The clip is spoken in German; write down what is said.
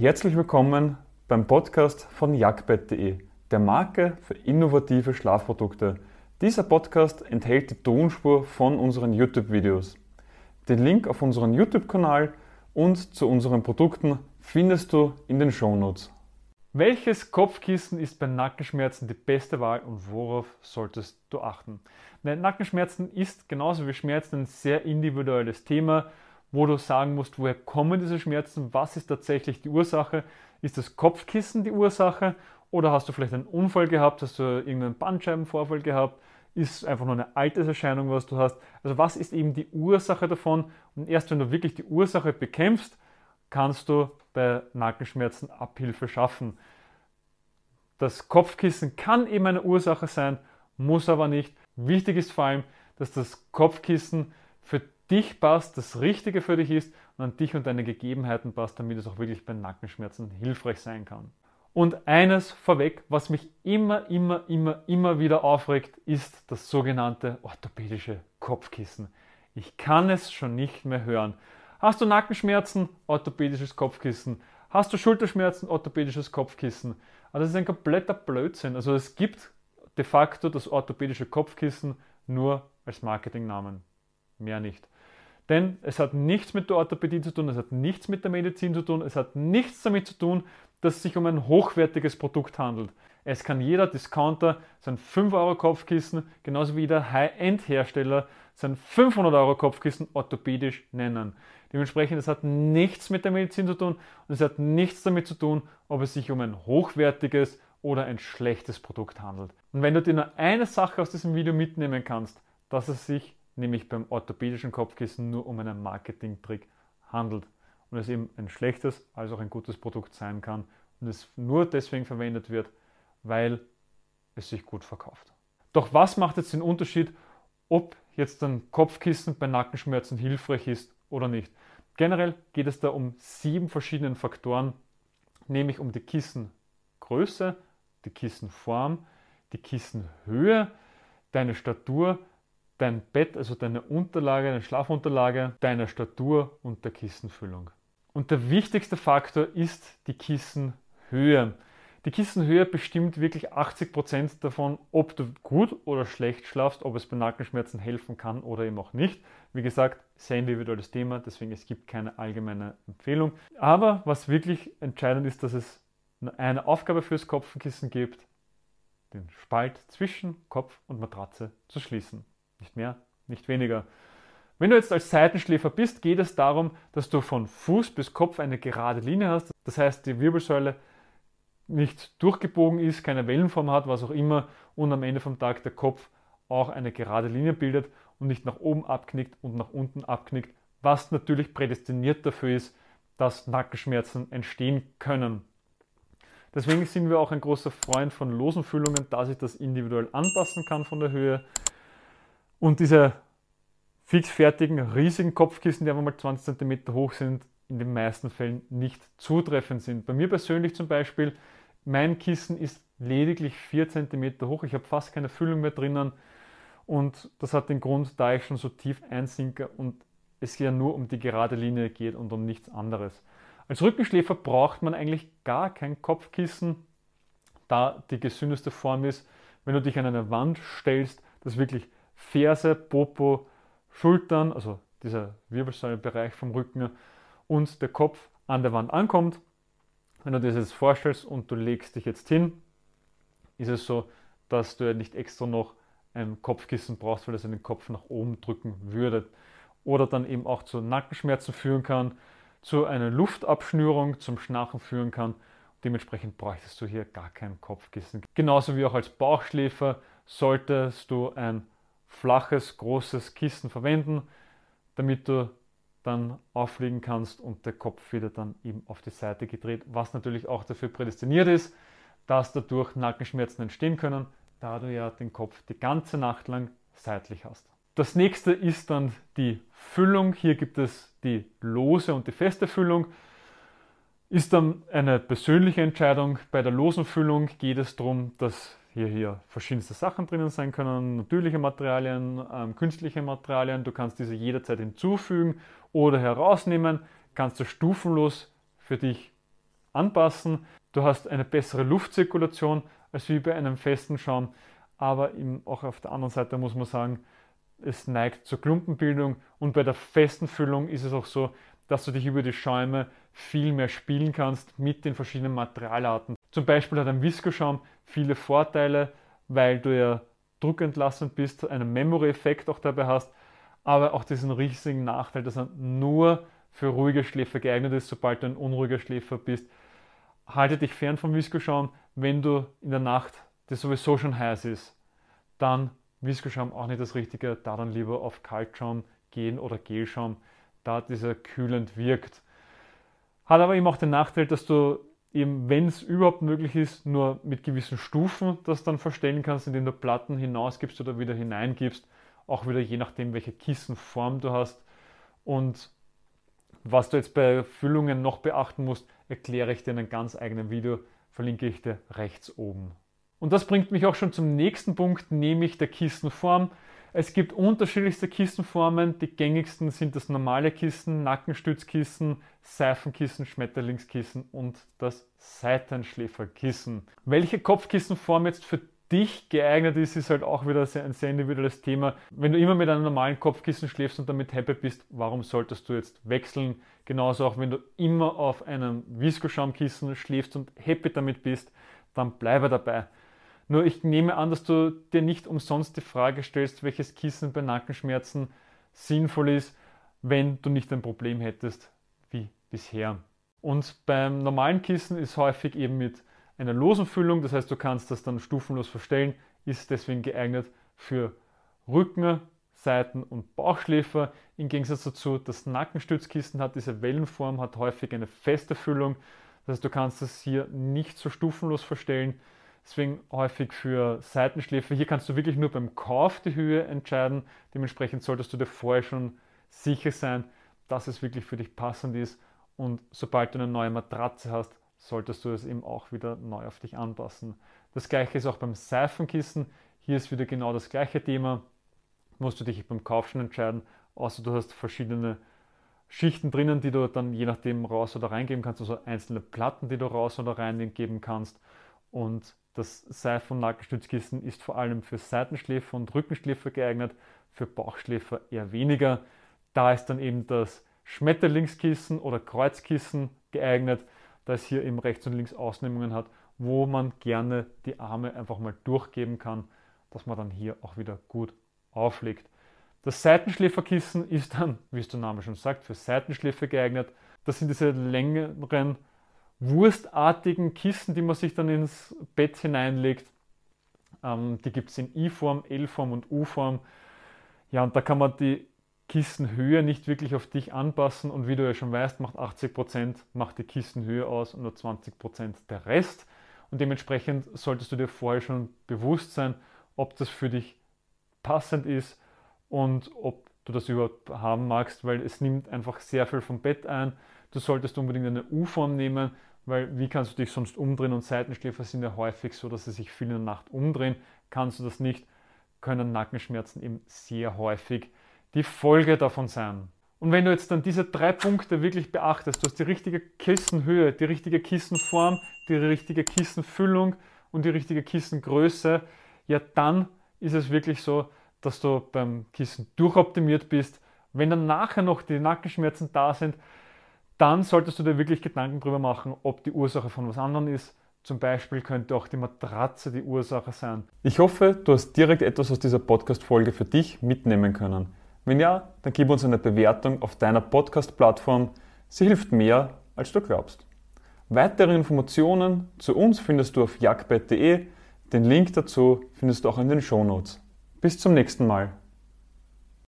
Herzlich willkommen beim Podcast von jagdbett.de, der Marke für innovative Schlafprodukte. Dieser Podcast enthält die Tonspur von unseren YouTube-Videos. Den Link auf unseren YouTube-Kanal und zu unseren Produkten findest du in den Shownotes. Welches Kopfkissen ist bei Nackenschmerzen die beste Wahl und worauf solltest du achten? Nackenschmerzen ist genauso wie Schmerzen ein sehr individuelles Thema wo du sagen musst, woher kommen diese Schmerzen, was ist tatsächlich die Ursache, ist das Kopfkissen die Ursache oder hast du vielleicht einen Unfall gehabt, hast du irgendeinen Bandscheibenvorfall gehabt, ist einfach nur eine Alterserscheinung, was du hast. Also was ist eben die Ursache davon? Und erst wenn du wirklich die Ursache bekämpfst, kannst du bei Nackenschmerzen Abhilfe schaffen. Das Kopfkissen kann eben eine Ursache sein, muss aber nicht. Wichtig ist vor allem, dass das Kopfkissen für dich passt, das Richtige für dich ist und an dich und deine Gegebenheiten passt, damit es auch wirklich bei Nackenschmerzen hilfreich sein kann. Und eines vorweg, was mich immer, immer, immer, immer wieder aufregt, ist das sogenannte orthopädische Kopfkissen. Ich kann es schon nicht mehr hören. Hast du Nackenschmerzen? Orthopädisches Kopfkissen. Hast du Schulterschmerzen? Orthopädisches Kopfkissen. Also das ist ein kompletter Blödsinn. Also es gibt de facto das orthopädische Kopfkissen nur als Marketingnamen. Mehr nicht. Denn es hat nichts mit der Orthopädie zu tun, es hat nichts mit der Medizin zu tun, es hat nichts damit zu tun, dass es sich um ein hochwertiges Produkt handelt. Es kann jeder Discounter sein 5-Euro-Kopfkissen, genauso wie jeder High-End-Hersteller sein 500-Euro-Kopfkissen orthopädisch nennen. Dementsprechend, es hat nichts mit der Medizin zu tun und es hat nichts damit zu tun, ob es sich um ein hochwertiges oder ein schlechtes Produkt handelt. Und wenn du dir nur eine Sache aus diesem Video mitnehmen kannst, dass es sich nämlich beim orthopädischen Kopfkissen nur um einen Marketingtrick handelt und es eben ein schlechtes als auch ein gutes Produkt sein kann und es nur deswegen verwendet wird, weil es sich gut verkauft. Doch was macht jetzt den Unterschied, ob jetzt ein Kopfkissen bei Nackenschmerzen hilfreich ist oder nicht? Generell geht es da um sieben verschiedene Faktoren, nämlich um die Kissengröße, die Kissenform, die Kissenhöhe, deine Statur, dein Bett, also deine Unterlage, deine Schlafunterlage, deine Statur und der Kissenfüllung. Und der wichtigste Faktor ist die Kissenhöhe. Die Kissenhöhe bestimmt wirklich 80 Prozent davon, ob du gut oder schlecht schlafst, ob es bei Nackenschmerzen helfen kann oder eben auch nicht. Wie gesagt, sehr individuelles Thema, deswegen es gibt keine allgemeine Empfehlung. Aber was wirklich entscheidend ist, dass es eine Aufgabe fürs Kopfkissen gibt, den Spalt zwischen Kopf und Matratze zu schließen. Nicht mehr, nicht weniger. Wenn du jetzt als Seitenschläfer bist, geht es darum, dass du von Fuß bis Kopf eine gerade Linie hast. Das heißt, die Wirbelsäule nicht durchgebogen ist, keine Wellenform hat, was auch immer, und am Ende vom Tag der Kopf auch eine gerade Linie bildet und nicht nach oben abknickt und nach unten abknickt, was natürlich prädestiniert dafür ist, dass Nackenschmerzen entstehen können. Deswegen sind wir auch ein großer Freund von losen Füllungen, da sich das individuell anpassen kann von der Höhe und diese fixfertigen, riesigen Kopfkissen, die einfach mal 20 cm hoch sind, in den meisten Fällen nicht zutreffend sind. Bei mir persönlich zum Beispiel, mein Kissen ist lediglich 4 cm hoch. Ich habe fast keine Füllung mehr drinnen. Und das hat den Grund, da ich schon so tief einsinke und es ja nur um die gerade Linie geht und um nichts anderes. Als Rückenschläfer braucht man eigentlich gar kein Kopfkissen, da die gesündeste Form ist, wenn du dich an eine Wand stellst, das wirklich Ferse, Popo, Schultern, also dieser Wirbelsäulenbereich vom Rücken und der Kopf an der Wand ankommt. Wenn du dir das jetzt vorstellst und du legst dich jetzt hin, ist es so, dass du ja nicht extra noch ein Kopfkissen brauchst, weil das den Kopf nach oben drücken würde. Oder dann eben auch zu Nackenschmerzen führen kann, zu einer Luftabschnürung, zum Schnarchen führen kann. Dementsprechend bräuchtest du hier gar kein Kopfkissen. Genauso wie auch als Bauchschläfer solltest du ein flaches, großes Kissen verwenden, damit du dann auflegen kannst und der Kopf wieder dann eben auf die Seite gedreht, was natürlich auch dafür prädestiniert ist, dass dadurch Nackenschmerzen entstehen können, da du ja den Kopf die ganze Nacht lang seitlich hast. Das nächste ist dann die Füllung. Hier gibt es die lose und die feste Füllung. Ist dann eine persönliche Entscheidung. Bei der losen Füllung geht es darum, dass hier, hier verschiedenste Sachen drinnen sein können, natürliche Materialien, ähm, künstliche Materialien. Du kannst diese jederzeit hinzufügen oder herausnehmen, kannst du stufenlos für dich anpassen. Du hast eine bessere Luftzirkulation als wie bei einem festen Schaum, aber auch auf der anderen Seite muss man sagen, es neigt zur Klumpenbildung und bei der festen Füllung ist es auch so, dass du dich über die Schäume viel mehr spielen kannst mit den verschiedenen Materialarten. Zum Beispiel hat ein Viskoschaum viele Vorteile, weil du ja druckentlassend bist, einen Memory-Effekt auch dabei hast, aber auch diesen riesigen Nachteil, dass er nur für ruhige Schläfer geeignet ist, sobald du ein unruhiger Schläfer bist. Halte dich fern vom Viskoschaum, wenn du in der Nacht, die sowieso schon heiß ist, dann Viskoschaum auch nicht das Richtige, da dann lieber auf Kaltschaum gehen oder Gelschaum, da dieser kühlend wirkt. Hat aber eben auch den Nachteil, dass du eben, wenn es überhaupt möglich ist, nur mit gewissen Stufen das dann verstellen kannst, indem du Platten hinausgibst oder wieder hineingibst, auch wieder je nachdem, welche Kissenform du hast. Und was du jetzt bei Füllungen noch beachten musst, erkläre ich dir in einem ganz eigenen Video, verlinke ich dir rechts oben. Und das bringt mich auch schon zum nächsten Punkt, nämlich der Kissenform. Es gibt unterschiedlichste Kissenformen. Die gängigsten sind das normale Kissen, Nackenstützkissen, Seifenkissen, Schmetterlingskissen und das Seitenschläferkissen. Welche Kopfkissenform jetzt für dich geeignet ist, ist halt auch wieder ein sehr individuelles Thema. Wenn du immer mit einem normalen Kopfkissen schläfst und damit happy bist, warum solltest du jetzt wechseln? Genauso auch wenn du immer auf einem Viskoschaumkissen schläfst und happy damit bist, dann bleibe dabei. Nur ich nehme an, dass du dir nicht umsonst die Frage stellst, welches Kissen bei Nackenschmerzen sinnvoll ist, wenn du nicht ein Problem hättest wie bisher. Und beim normalen Kissen ist häufig eben mit einer losen Füllung, das heißt, du kannst das dann stufenlos verstellen, ist deswegen geeignet für Rücken, Seiten- und Bauchschläfer. Im Gegensatz dazu, das Nackenstützkissen hat diese Wellenform, hat häufig eine feste Füllung. Das heißt, du kannst es hier nicht so stufenlos verstellen. Deswegen häufig für Seitenschläfer. Hier kannst du wirklich nur beim Kauf die Höhe entscheiden. Dementsprechend solltest du dir vorher schon sicher sein, dass es wirklich für dich passend ist. Und sobald du eine neue Matratze hast, solltest du es eben auch wieder neu auf dich anpassen. Das gleiche ist auch beim Seifenkissen. Hier ist wieder genau das gleiche Thema. Musst du dich beim Kauf schon entscheiden, außer du hast verschiedene Schichten drinnen, die du dann je nachdem raus oder reingeben kannst, also einzelne Platten, die du raus oder reingeben kannst. Und das Seif- und Nackenstützkissen ist vor allem für Seitenschläfer und Rückenschläfer geeignet, für Bauchschläfer eher weniger. Da ist dann eben das Schmetterlingskissen oder Kreuzkissen geeignet, da es hier eben rechts und links Ausnehmungen hat, wo man gerne die Arme einfach mal durchgeben kann, dass man dann hier auch wieder gut auflegt. Das Seitenschläferkissen ist dann, wie es der Name schon sagt, für Seitenschläfer geeignet. Das sind diese längeren wurstartigen Kissen, die man sich dann ins Bett hineinlegt. Ähm, die gibt es in I-Form, L-Form und U-Form. Ja, und da kann man die Kissenhöhe nicht wirklich auf dich anpassen und wie du ja schon weißt, macht 80% macht die Kissenhöhe aus und nur 20% der Rest. Und dementsprechend solltest du dir vorher schon bewusst sein, ob das für dich passend ist und ob du das überhaupt haben magst, weil es nimmt einfach sehr viel vom Bett ein. Du solltest unbedingt eine U-Form nehmen, weil wie kannst du dich sonst umdrehen und Seitenschläfer sind ja häufig so, dass sie sich viel in der Nacht umdrehen. Kannst du das nicht, können Nackenschmerzen eben sehr häufig die Folge davon sein. Und wenn du jetzt dann diese drei Punkte wirklich beachtest, du hast die richtige Kissenhöhe, die richtige Kissenform, die richtige Kissenfüllung und die richtige Kissengröße, ja dann ist es wirklich so, dass du beim Kissen durchoptimiert bist. Wenn dann nachher noch die Nackenschmerzen da sind, dann solltest du dir wirklich Gedanken darüber machen, ob die Ursache von was anderem ist. Zum Beispiel könnte auch die Matratze die Ursache sein. Ich hoffe, du hast direkt etwas aus dieser Podcast-Folge für dich mitnehmen können. Wenn ja, dann gib uns eine Bewertung auf deiner Podcast-Plattform. Sie hilft mehr, als du glaubst. Weitere Informationen zu uns findest du auf jagdbett.de. Den Link dazu findest du auch in den Shownotes. Bis zum nächsten Mal.